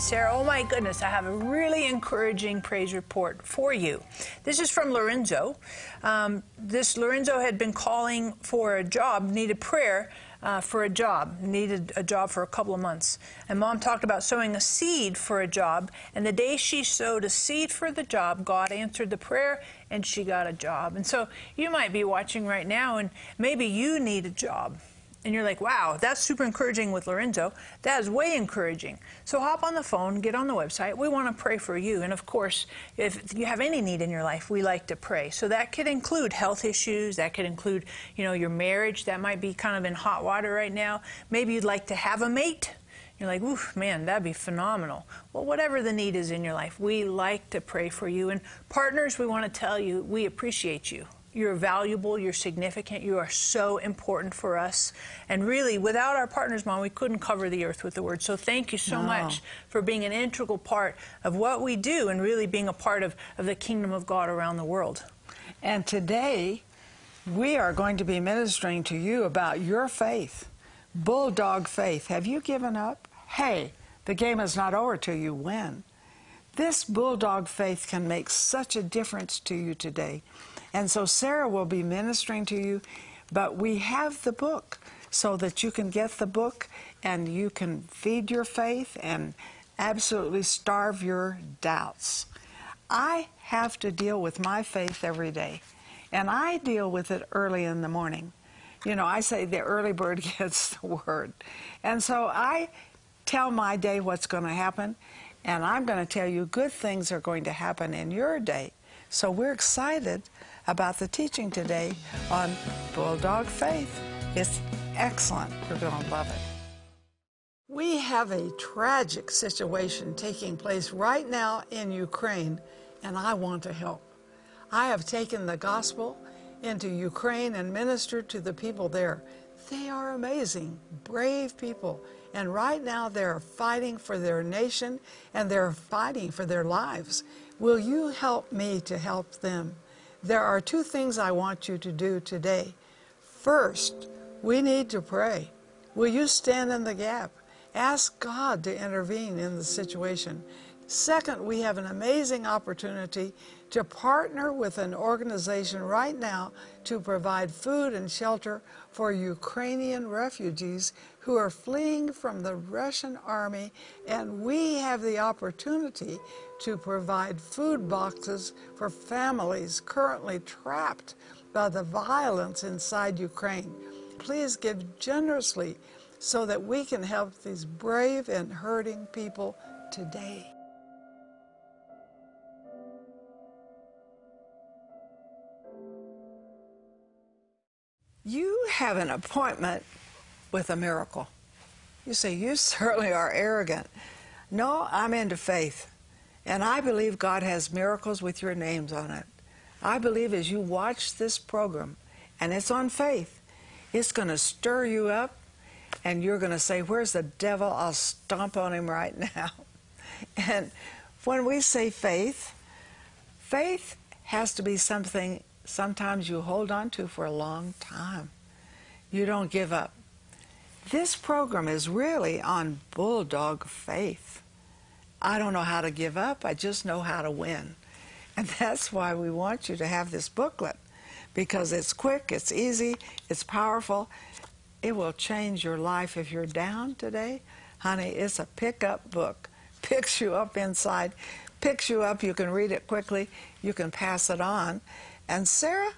Sarah. Oh my goodness, I have a really encouraging praise report for you. This is from Lorenzo. Um, this Lorenzo had been calling for a job, needed prayer. Uh, for a job, needed a job for a couple of months. And mom talked about sowing a seed for a job. And the day she sowed a seed for the job, God answered the prayer and she got a job. And so you might be watching right now and maybe you need a job and you're like, wow, that's super encouraging with Lorenzo. That is way encouraging. So hop on the phone, get on the website. We want to pray for you. And of course, if you have any need in your life, we like to pray. So that could include health issues. That could include, you know, your marriage. That might be kind of in hot water right now. Maybe you'd like to have a mate. You're like, ooh, man, that'd be phenomenal. Well, whatever the need is in your life, we like to pray for you. And partners, we want to tell you we appreciate you. You're valuable, you're significant, you are so important for us. And really, without our partners, Mom, we couldn't cover the earth with the word. So thank you so no. much for being an integral part of what we do and really being a part of, of the kingdom of God around the world. And today, we are going to be ministering to you about your faith, bulldog faith. Have you given up? Hey, the game is not over till you win. This bulldog faith can make such a difference to you today. And so Sarah will be ministering to you, but we have the book so that you can get the book and you can feed your faith and absolutely starve your doubts. I have to deal with my faith every day, and I deal with it early in the morning. You know, I say the early bird gets the word. And so I tell my day what's going to happen, and I'm going to tell you good things are going to happen in your day. So we're excited about the teaching today on Bulldog Faith. It's excellent. You're going to love it. We have a tragic situation taking place right now in Ukraine, and I want to help. I have taken the gospel into Ukraine and ministered to the people there. They are amazing, brave people. And right now they're fighting for their nation and they're fighting for their lives. Will you help me to help them? There are two things I want you to do today. First, we need to pray. Will you stand in the gap? Ask God to intervene in the situation. Second, we have an amazing opportunity to partner with an organization right now to provide food and shelter for Ukrainian refugees who are fleeing from the Russian army, and we have the opportunity to provide food boxes for families currently trapped by the violence inside Ukraine. Please give generously so that we can help these brave and hurting people today. You have an appointment with a miracle. You say, You certainly are arrogant. No, I'm into faith. And I believe God has miracles with your names on it. I believe as you watch this program, and it's on faith, it's going to stir you up, and you're going to say, Where's the devil? I'll stomp on him right now. And when we say faith, faith has to be something sometimes you hold on to for a long time. You don't give up. This program is really on bulldog faith. I don't know how to give up, I just know how to win. And that's why we want you to have this booklet because it's quick, it's easy, it's powerful. It will change your life if you're down today. Honey, it's a pick-up book. Picks you up inside, picks you up, you can read it quickly, you can pass it on. And Sarah,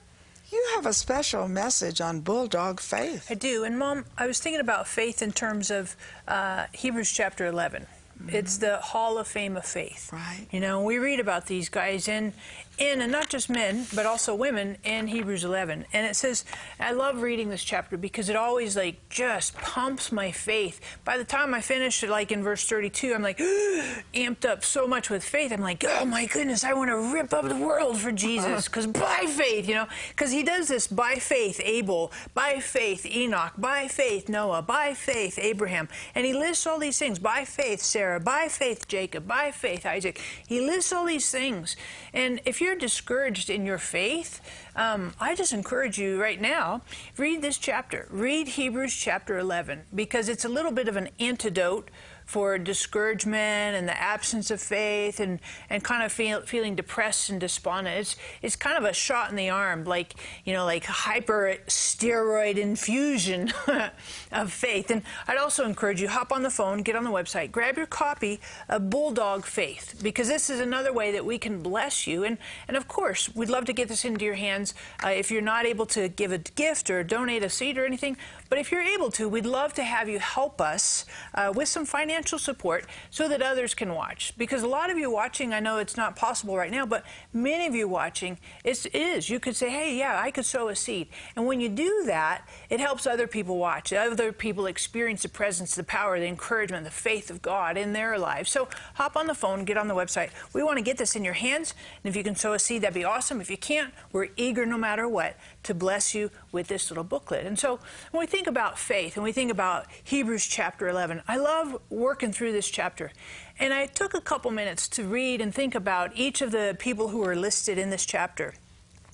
you have a special message on bulldog faith. I do. And Mom, I was thinking about faith in terms of uh, Hebrews chapter 11. Mm-hmm. It's the Hall of Fame of Faith. Right. You know, we read about these guys in in, and not just men, but also women in Hebrews 11. And it says, I love reading this chapter because it always like just pumps my faith. By the time I finish, it, like in verse 32, I'm like amped up so much with faith. I'm like, oh my goodness, I want to rip up the world for Jesus uh-huh. because by faith, you know, because he does this by faith, Abel, by faith, Enoch, by faith, Noah, by faith, Abraham. And he lists all these things by faith, Sarah, by faith, Jacob, by faith, Isaac. He lists all these things. And if you're discouraged in your faith, um, I just encourage you right now, read this chapter. Read Hebrews chapter 11 because it's a little bit of an antidote for discouragement and the absence of faith and, and kind of feel, feeling depressed and despondent. It's, it's kind of a shot in the arm, like, you know, like hyper steroid infusion of faith. And I'd also encourage you, hop on the phone, get on the website, grab your copy of Bulldog Faith, because this is another way that we can bless you. And, and of course, we'd love to get this into your hands. Uh, if you're not able to give a gift or donate a seed or anything, but if you're able to, we'd love to have you help us uh, with some financial support so that others can watch. Because a lot of you watching, I know it's not possible right now, but many of you watching, it is. You could say, hey, yeah, I could sow a seed. And when you do that, it helps other people watch, other people experience the presence, the power, the encouragement, the faith of God in their lives. So hop on the phone, get on the website. We want to get this in your hands. And if you can sow a seed, that'd be awesome. If you can't, we're eager no matter what to bless you with this little booklet. And so when we think about faith and we think about Hebrews chapter 11, I love working through this chapter. And I took a couple minutes to read and think about each of the people who are listed in this chapter.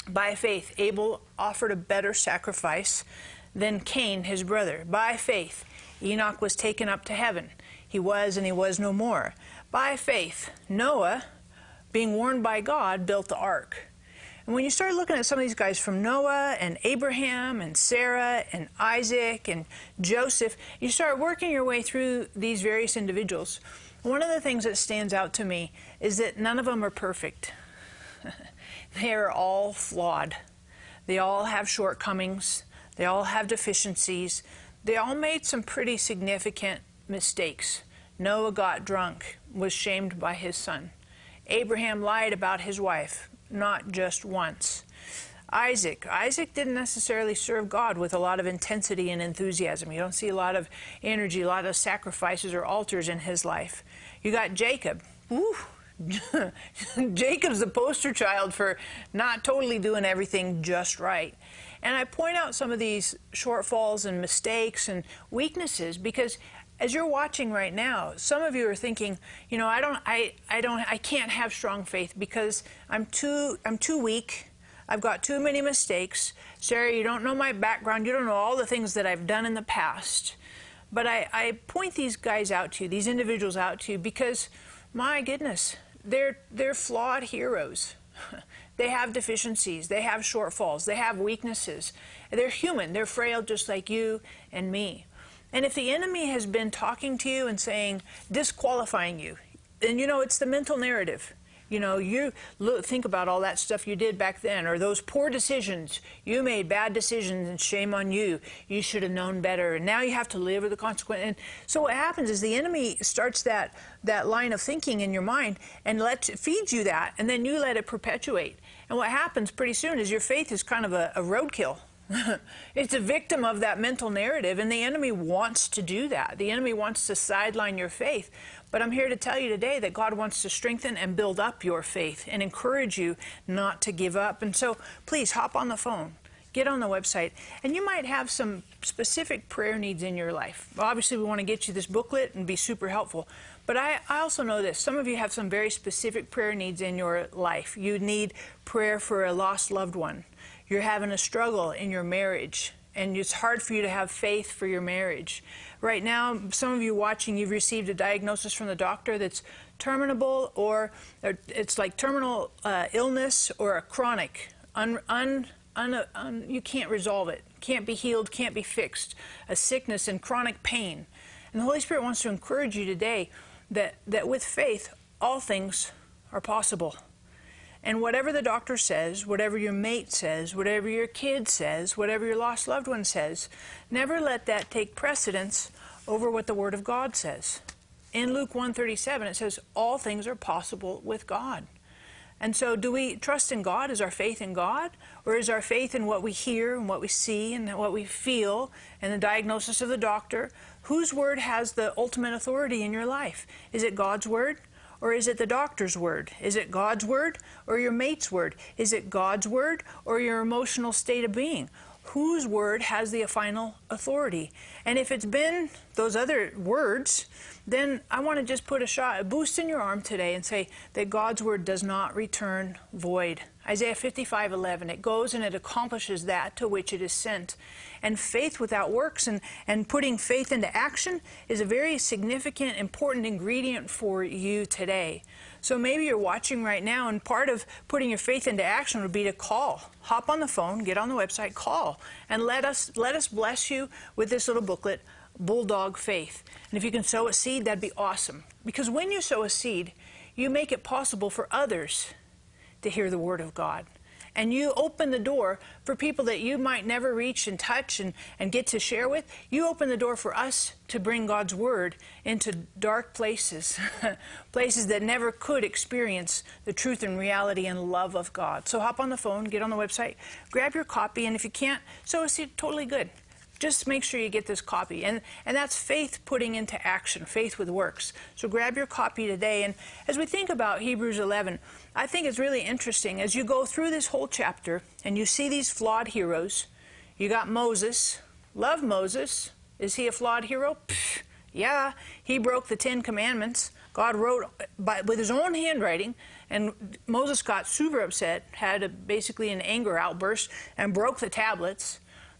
By faith, Abel offered a better sacrifice than Cain, his brother. By faith, Enoch was taken up to heaven. He was and he was no more. By faith, Noah, being warned by God, built the ark. And when you start looking at some of these guys from Noah and Abraham and Sarah and Isaac and Joseph, you start working your way through these various individuals. One of the things that stands out to me is that none of them are perfect. they are all flawed. They all have shortcomings. They all have deficiencies. They all made some pretty significant mistakes. Noah got drunk, was shamed by his son. Abraham lied about his wife, not just once. Isaac. Isaac didn't necessarily serve God with a lot of intensity and enthusiasm. You don't see a lot of energy, a lot of sacrifices or altars in his life. You got Jacob. Woo. Jacob's the poster child for not totally doing everything just right. And I point out some of these shortfalls and mistakes and weaknesses because as you're watching right now, some of you are thinking, you know, I don't, I, I don't, I can't have strong faith because I'm too, I'm too weak. I've got too many mistakes. Sarah, you don't know my background. You don't know all the things that I've done in the past. But I, I point these guys out to you, these individuals out to you, because my goodness, they're, they're flawed heroes. they have deficiencies, they have shortfalls, they have weaknesses. They're human, they're frail just like you and me. And if the enemy has been talking to you and saying, disqualifying you, and you know, it's the mental narrative. You know, you look, think about all that stuff you did back then, or those poor decisions. You made bad decisions, and shame on you. You should have known better, and now you have to live with the consequence. And so what happens is the enemy starts that that line of thinking in your mind and lets feeds you that, and then you let it perpetuate. And what happens pretty soon is your faith is kind of a, a roadkill. it's a victim of that mental narrative, and the enemy wants to do that. The enemy wants to sideline your faith. But I'm here to tell you today that God wants to strengthen and build up your faith and encourage you not to give up. And so please hop on the phone. Get on the website, and you might have some specific prayer needs in your life. Obviously, we want to get you this booklet and be super helpful. But I, I also know this some of you have some very specific prayer needs in your life. You need prayer for a lost loved one you're having a struggle in your marriage and it's hard for you to have faith for your marriage. Right now, some of you watching, you've received a diagnosis from the doctor that's terminable or, it's like terminal uh, illness or a chronic, un, un, un, un, you can't resolve it, can't be healed, can't be fixed, a sickness and chronic pain. And the Holy Spirit wants to encourage you today that, that with faith, all things are possible. And whatever the doctor says, whatever your mate says, whatever your kid says, whatever your lost loved one says, never let that take precedence over what the Word of God says. In Luke 137, it says, All things are possible with God. And so, do we trust in God? Is our faith in God? Or is our faith in what we hear and what we see and what we feel and the diagnosis of the doctor? Whose word has the ultimate authority in your life? Is it God's word? Or is it the doctor's word? Is it God's word or your mate's word? Is it God's word or your emotional state of being? Whose word has the final authority? And if it's been those other words, then I want to just put a shot, a boost in your arm today and say that God's word does not return void. Isaiah 55 11, it goes and it accomplishes that to which it is sent. And faith without works and, and putting faith into action is a very significant, important ingredient for you today. So maybe you're watching right now, and part of putting your faith into action would be to call. Hop on the phone, get on the website, call, and let us let us bless you with this little booklet, Bulldog Faith. And if you can sow a seed, that'd be awesome. Because when you sow a seed, you make it possible for others to hear the Word of God. And you open the door for people that you might never reach and touch and, and get to share with. You open the door for us to bring God's Word into dark places, places that never could experience the truth and reality and love of God. So hop on the phone, get on the website, grab your copy, and if you can't, so seed, totally good just make sure you get this copy. And, and that's faith putting into action, faith with works. So grab your copy today. And as we think about Hebrews 11, I think it's really interesting. As you go through this whole chapter and you see these flawed heroes, you got Moses. Love Moses. Is he a flawed hero? Pfft, yeah, he broke the Ten Commandments. God wrote by, with his own handwriting, and Moses got super upset, had a, basically an anger outburst, and broke the tablets.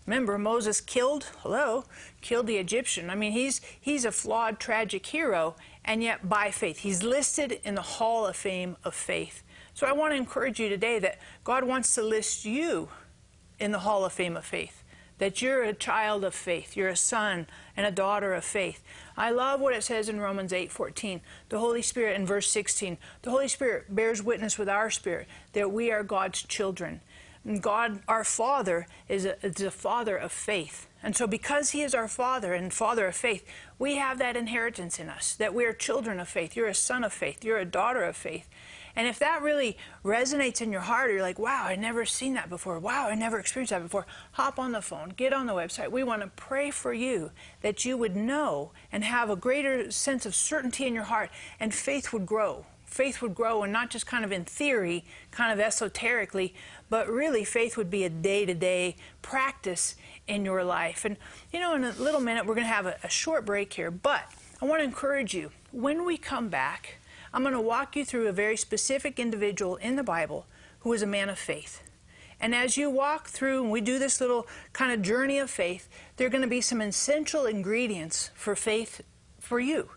Remember, Moses killed, hello, killed the Egyptian. I mean, he's, he's a flawed, tragic hero, and yet by faith. He's listed in the Hall of Fame of Faith. So I want to encourage you today that God wants to list you in the Hall of Fame of Faith, that you're a child of faith, you're a son and a daughter of faith. I love what it says in Romans 8:14. The Holy Spirit in verse 16. The Holy Spirit bears witness with our spirit that we are God's children. God, our Father, is a, is a father of faith. And so, because He is our Father and Father of faith, we have that inheritance in us that we are children of faith. You're a son of faith. You're a daughter of faith. And if that really resonates in your heart, you're like, wow, I've never seen that before. Wow, I never experienced that before. Hop on the phone, get on the website. We want to pray for you that you would know and have a greater sense of certainty in your heart, and faith would grow faith would grow and not just kind of in theory, kind of esoterically, but really faith would be a day to day practice in your life. And, you know, in a little minute, we're going to have a, a short break here, but I want to encourage you when we come back, I'm going to walk you through a very specific individual in the Bible who is a man of faith. And as you walk through and we do this little kind of journey of faith, there are going to be some essential ingredients for faith for you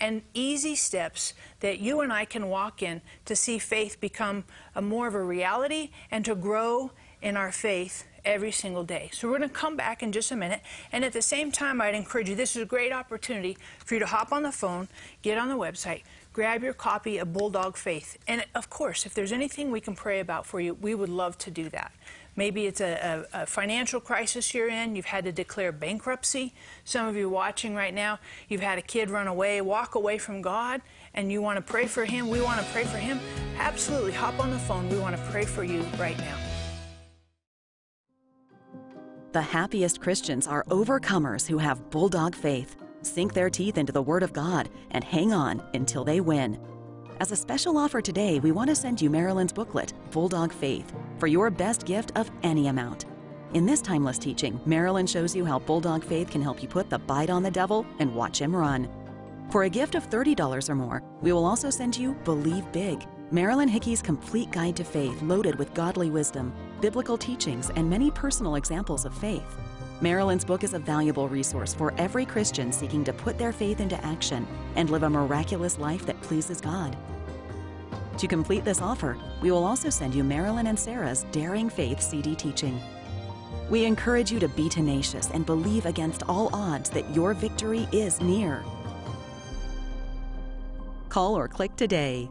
and easy steps that you and I can walk in to see faith become more of a reality and to grow in our faith every single day. So we're going to come back in just a minute. And at the same time, I'd encourage you this is a great opportunity for you to hop on the phone, get on the website, grab your copy of Bulldog Faith. And of course, if there's anything we can pray about for you, we would love to do that. Maybe it's a, a, a, financial crisis you're in. You've had to declare bankruptcy. Some of you watching right now, you've had a kid run away, walk away from God, and you want to pray for him. We want to pray for him. Absolutely. Hop on the phone. We want to pray for you right now. The happiest Christians are overcomers who have bulldog faith, sink their teeth into the Word of God, and hang on until they win. As a special offer today, we want to send you Marilyn's booklet, Bulldog Faith, for your best gift of any amount. In this timeless teaching, Marilyn shows you how Bulldog Faith can help you put the bite on the devil and watch him run. For a gift of $30 or more, we will also send you Believe Big, Marilyn Hickey's complete guide to faith loaded with godly wisdom, biblical teachings, and many personal examples of faith. Marilyn's book is a valuable resource for every Christian seeking to put their faith into action and live a miraculous life that pleases God. To complete this offer, we will also send you Marilyn and Sarah's Daring Faith CD teaching. We encourage you to be tenacious and believe against all odds that your victory is near. Call or click today.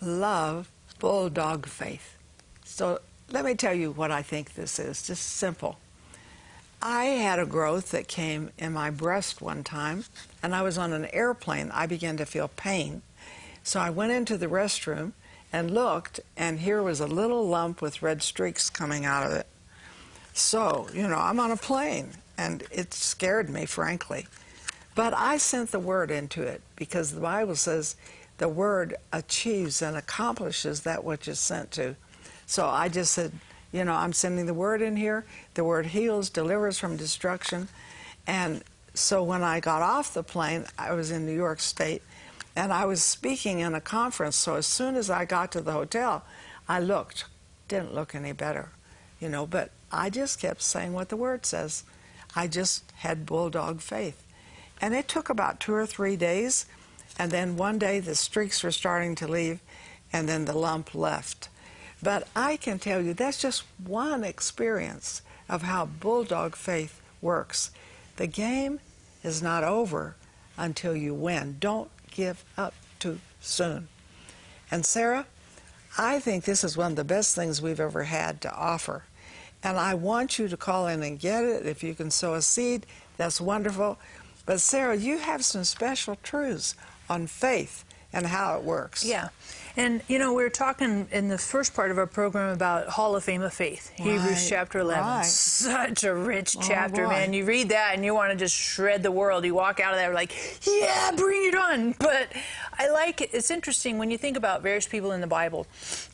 Love bulldog faith. So let me tell you what I think this is. Just simple. I had a growth that came in my breast one time, and I was on an airplane. I began to feel pain. So I went into the restroom and looked, and here was a little lump with red streaks coming out of it. So, you know, I'm on a plane, and it scared me, frankly. But I sent the word into it because the Bible says the word achieves and accomplishes that which is sent to. So I just said, you know, I'm sending the word in here. The word heals, delivers from destruction. And so when I got off the plane, I was in New York State, and I was speaking in a conference. So as soon as I got to the hotel, I looked. Didn't look any better, you know, but I just kept saying what the word says. I just had bulldog faith. And it took about two or three days. And then one day the streaks were starting to leave, and then the lump left. But I can tell you that's just one experience of how bulldog faith works. The game is not over until you win. Don't give up too soon. And Sarah, I think this is one of the best things we've ever had to offer. And I want you to call in and get it. If you can sow a seed, that's wonderful. But Sarah, you have some special truths on faith and how it works. Yeah. And, you know, we were talking in the first part of our program about Hall of Fame of Faith, Right, Hebrews chapter 11. right. Such a rich Oh, chapter, boy. man. You read that and you want to just shred the world. You walk out of there like, yeah, bring it on. But I like it. It's interesting when you think about various people in the Bible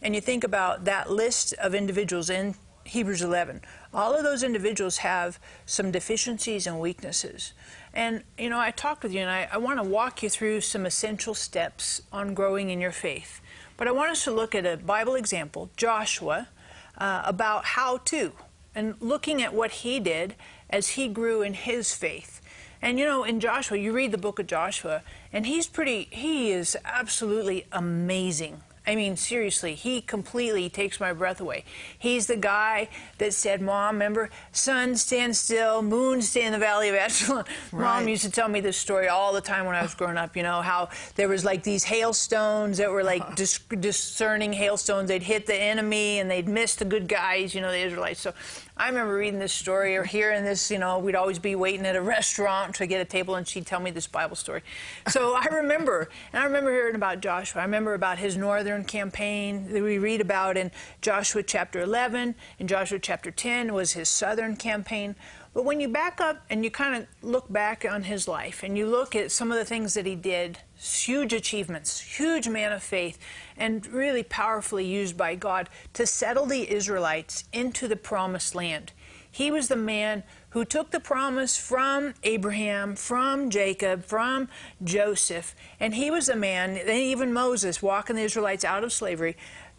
and you think about that list of individuals in Hebrews 11. All of those individuals have some deficiencies and weaknesses. And, you know, I talked with you and I, I want to walk you through some essential steps on growing in your faith. But I want us to look at a Bible example, Joshua, uh, about how to, and looking at what he did as he grew in his faith. And you know, in Joshua, you read the book of Joshua, and he's pretty, he is absolutely amazing. I mean, seriously, he completely takes my breath away. He's the guy that said, Mom, remember, sun stand still, moon stay in the valley of Aijalon. Mom used to tell me this story all the time when I was growing up, you know, how there was like these hailstones that were like uh-huh. dis- discerning hailstones. They'd hit the enemy and they'd miss the good guys, you know, the Israelites. So I remember reading this story or hearing this, you know, we'd always be waiting at a restaurant to get a table and she'd tell me this Bible story. So I remember, and I remember hearing about Joshua. I remember about his northern campaign that we read about in Joshua chapter 11. In Joshua chapter 10 was his southern campaign. But when you back up and you kind of look back on his life and you look at some of the things that he did, huge achievements, huge man of faith, and really powerfully used by God to settle the Israelites into the promised land. He was the man who took the promise from Abraham, from Jacob, from Joseph, and he was the man, and even Moses walking the Israelites out of slavery.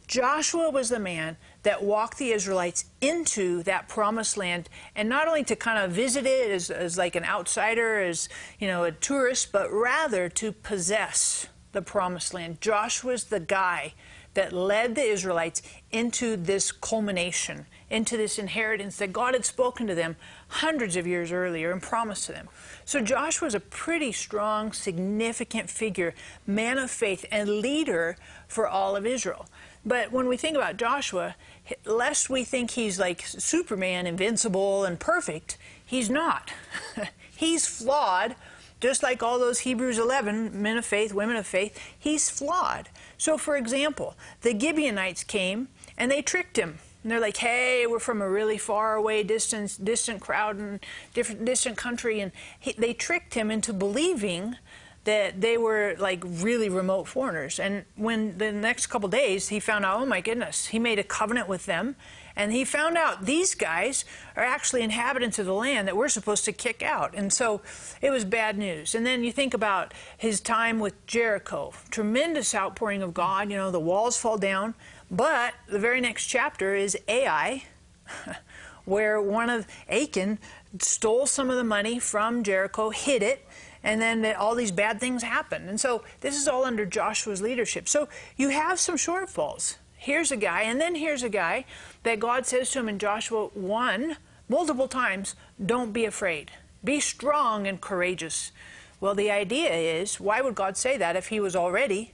Joshua was the man that walked the Israelites into that promised land, and not only to kind of visit it as, as like an outsider, as you know, a tourist, but rather to possess the promised land. Joshua's the guy that led the Israelites into this culmination, into this inheritance that God had spoken to them hundreds of years earlier and promised to them. So Joshua Joshua's a pretty strong, significant figure, man of faith, and leader for all of Israel. But when we think about Joshua, lest we think he's like Superman, invincible and perfect, he's not. he's flawed, just like all those Hebrews 11 men of faith, women of faith. He's flawed. So, for example, the Gibeonites came and they tricked him. And they're like, "Hey, we're from a really far away, distant, distant crowd and different, distant country," and he, they tricked him into believing that they were like really remote foreigners. And when the next couple days he found out, oh my goodness, he made a covenant with them And he found out these guys are actually inhabitants of the land that we're supposed to kick out. And so it was bad news. And then you think about his time with Jericho tremendous outpouring of God. You know, the walls fall down. But the very next chapter is Ai, where one of Achan stole some of the money from Jericho, hid it, and then all these bad things happen. And so this is all under Joshua's leadership. So you have some shortfalls. Here's a guy, and then here's a guy that God says to him in Joshua 1 multiple times don't be afraid, be strong and courageous. Well, the idea is why would God say that if he was already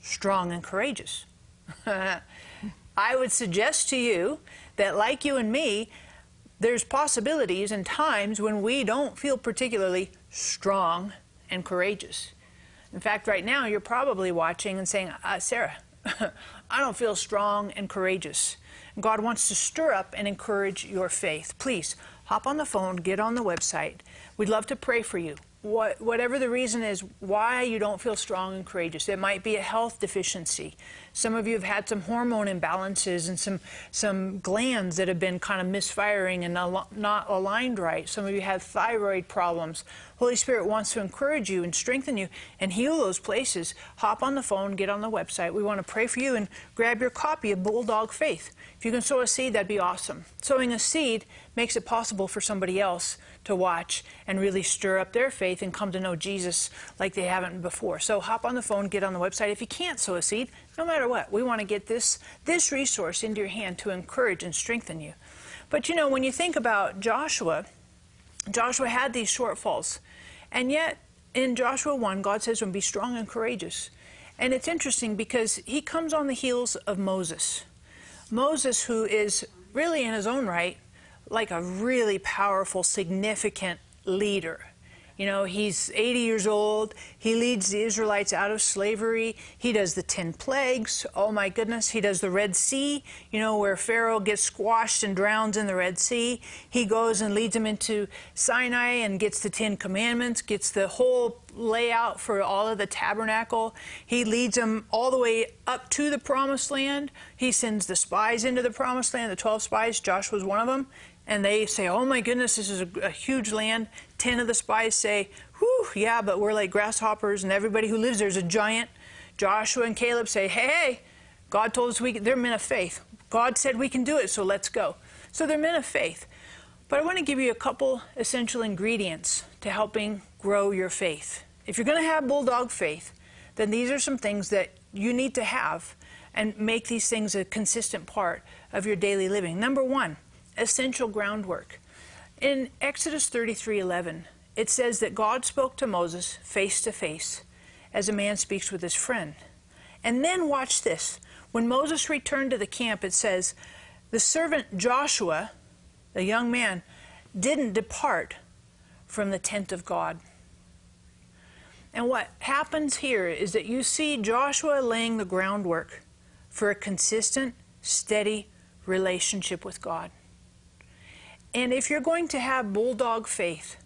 strong and courageous? I would suggest to you that, like you and me, there's possibilities and times when we don't feel particularly strong and courageous. In fact, right now you're probably watching and saying, uh, Sarah, I don't feel strong and courageous. God wants to stir up and encourage your faith. Please hop on the phone, get on the website. We'd love to pray for you what, whatever the reason is why you don't feel strong and courageous. It might be a health deficiency. Some of you have had some hormone imbalances and some, some glands that have been kind of misfiring and not aligned right. Some of you have thyroid problems. Holy Spirit wants to encourage you and strengthen you and heal those places. Hop on the phone, get on the website. We want to pray for you and grab your copy of Bulldog Faith. If you can sow a seed, that'd be awesome. Sowing a seed makes it possible for somebody else to watch and really stir up their faith and come to know Jesus like they haven't before. So hop on the phone, get on the website. If you can't sow a seed, no matter what, we want to get this this resource into your hand to encourage and strengthen you. But you know, when you think about Joshua, Joshua had these shortfalls. And yet in Joshua 1, God says to him, be strong and courageous. And it's interesting because he comes on the heels of Moses. Moses, who is really in his own right like a really powerful, significant leader. You know, he's 80 years old. He leads the Israelites out of slavery. He does the 10 plagues. Oh my goodness. He does the Red Sea, you know, where Pharaoh gets squashed and drowns in the Red Sea. He goes and leads them into Sinai and gets the 10 commandments, gets the whole layout for all of the tabernacle. He leads them all the way up to the promised land. He sends the spies into the promised land, the 12 spies. Joshua's one of them and they say, "Oh my goodness, this is a, a, huge land." Ten of the spies say, "Whew, yeah, but we're like grasshoppers, and everybody who lives there is a giant." Joshua and Caleb say, "Hey, hey, God told us we can, they're men of faith. God said we can do it, so let's go." So they're men of faith. But I want to give you a couple essential ingredients to helping grow your faith. If you're going to have bulldog faith, then these are some things that you need to have and make these things a consistent part of your daily living. Number one essential groundwork. In Exodus 33:11, it says that God spoke to Moses face to face as a man speaks with his friend. And then watch this. When Moses returned to the camp, it says, the servant Joshua, the young man, didn't depart from the tent of God. And what happens here is that you see Joshua laying the groundwork for a consistent, steady relationship with God. And if you're going to have bulldog faith,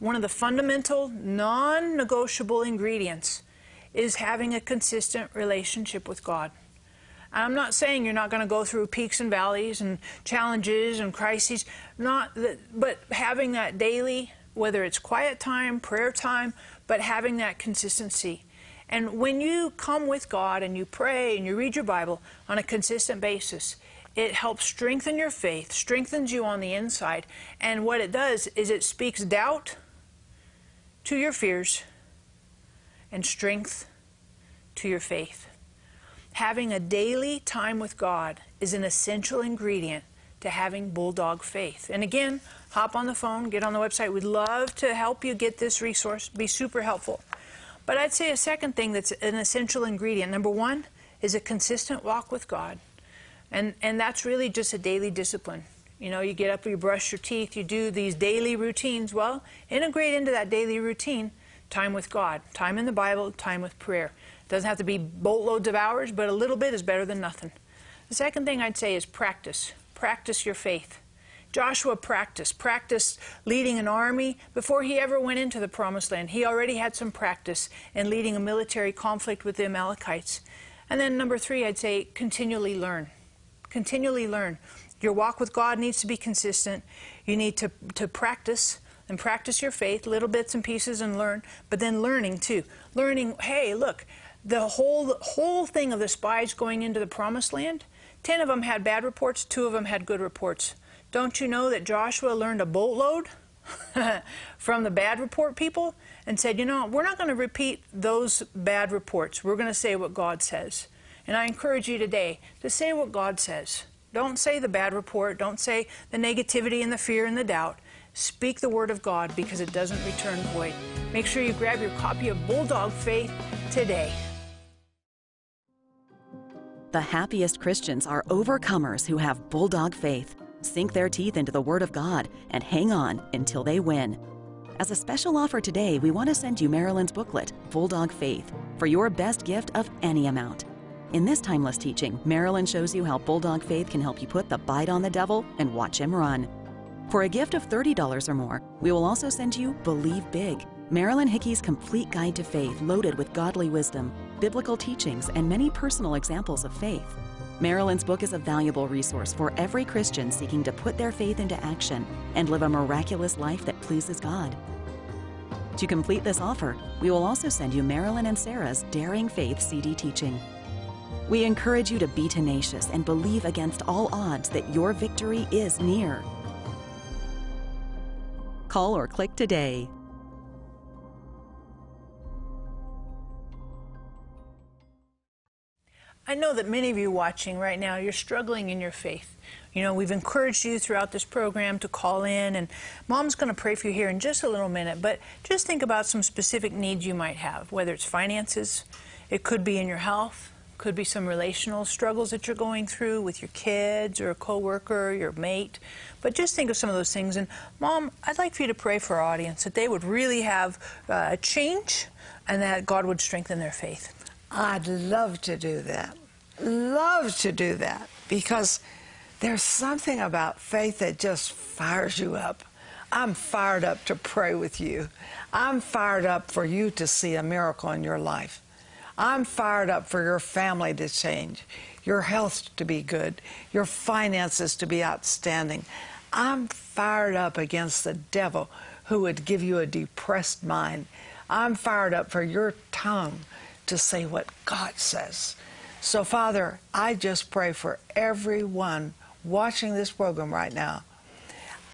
one of the fundamental, non negotiable ingredients is having a consistent relationship with God. I'm not saying you're not going to go through peaks and valleys and challenges and crises, not that, but having that daily, whether it's quiet time, prayer time, but having that consistency. And when you come with God and you pray and you read your Bible on a consistent basis, it helps strengthen your faith, strengthens you on the inside. And what it does is it speaks doubt to your fears and strength to your faith. Having a daily time with God is an essential ingredient to having bulldog faith. And again, hop on the phone, get on the website. We'd love to help you get this resource, be super helpful. But I'd say a second thing that's an essential ingredient number one is a consistent walk with God. And, and that's really just a daily discipline. You know, you get up, you brush your teeth, you do these daily routines. Well, integrate into that daily routine time with God, time in the Bible, time with prayer. It doesn't have to be boatloads of hours, but a little bit is better than nothing. The second thing I'd say is practice. Practice your faith. Joshua practiced, practiced leading an army before he ever went into the promised land. He already had some practice in leading a military conflict with the Amalekites. And then number three, I'd say continually learn continually learn. Your walk with God needs to be consistent. You need to, to practice and practice your faith, little bits and pieces, and learn, but then learning too. Learning, hey, look, the whole, whole thing of the spies going into the promised land, 10 of them had bad reports, two of them had good reports. Don't you know that Joshua learned a boatload from the bad report people and said, you know, we're not going to repeat those bad reports. We're going to say what God says. And I encourage you today to say what God says. Don't say the bad report. Don't say the negativity and the fear and the doubt. Speak the word of God because it doesn't return void. Make sure you grab your copy of Bulldog Faith today. The happiest Christians are overcomers who have bulldog faith, sink their teeth into the Word of God, and hang on until they win. As a special offer today, we want to send you Marilyn's booklet, Bulldog Faith, for your best gift of any amount. In this timeless teaching, Marilyn shows you how Bulldog Faith can help you put the bite on the devil and watch him run. For a gift of $30 or more, we will also send you Believe Big, Marilyn Hickey's complete guide to faith loaded with godly wisdom, biblical teachings, and many personal examples of faith. Marilyn's book is a valuable resource for every Christian seeking to put their faith into action and live a miraculous life that pleases God. To complete this offer, we will also send you Marilyn and Sarah's Daring Faith CD teaching. We encourage you to be tenacious and believe against all odds that your victory is near. Call or click today. I know that many of you watching right now, you're struggling in your faith. You know, we've encouraged you throughout this program to call in, and Mom's going to pray for you here in just a little minute. But just think about some specific needs you might have, whether it's finances, it could be in your health, could be some relational struggles that you're going through with your kids or a coworker, your mate. But just think of some of those things. And Mom, I'd like for you to pray for our audience that they would really have uh, a change and that God would strengthen their faith. I'd love to do that. Love to do that because there's something about faith that just fires you up. I'm fired up to pray with you. I'm fired up for you to see a miracle in your life. I'm fired up for your family to change, your health to be good, your finances to be outstanding. I'm fired up against the devil who would give you a depressed mind. I'm fired up for your tongue to say what God says. So, Father, I just pray for everyone watching this program right now.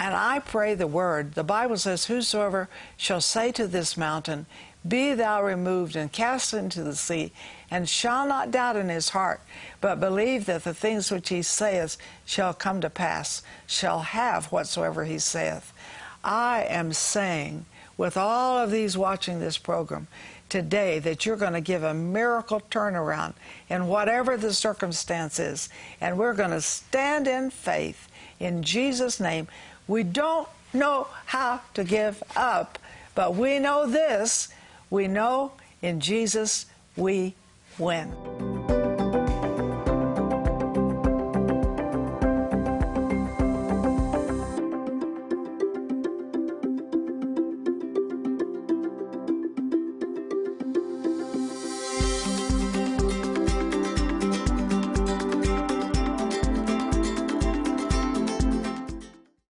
And I pray the word. The Bible says, Whosoever shall say to this mountain, Be thou removed and cast into the sea, and shall not doubt in his heart, but believe that the things which he saith shall come to pass, shall have whatsoever he saith. I am saying, with all of these watching this program, today that you're going to give a miracle turnaround in whatever the circumstance is. And we're going to stand in faith in Jesus' name. We don't know how to give up, but we know this. We know in Jesus we win.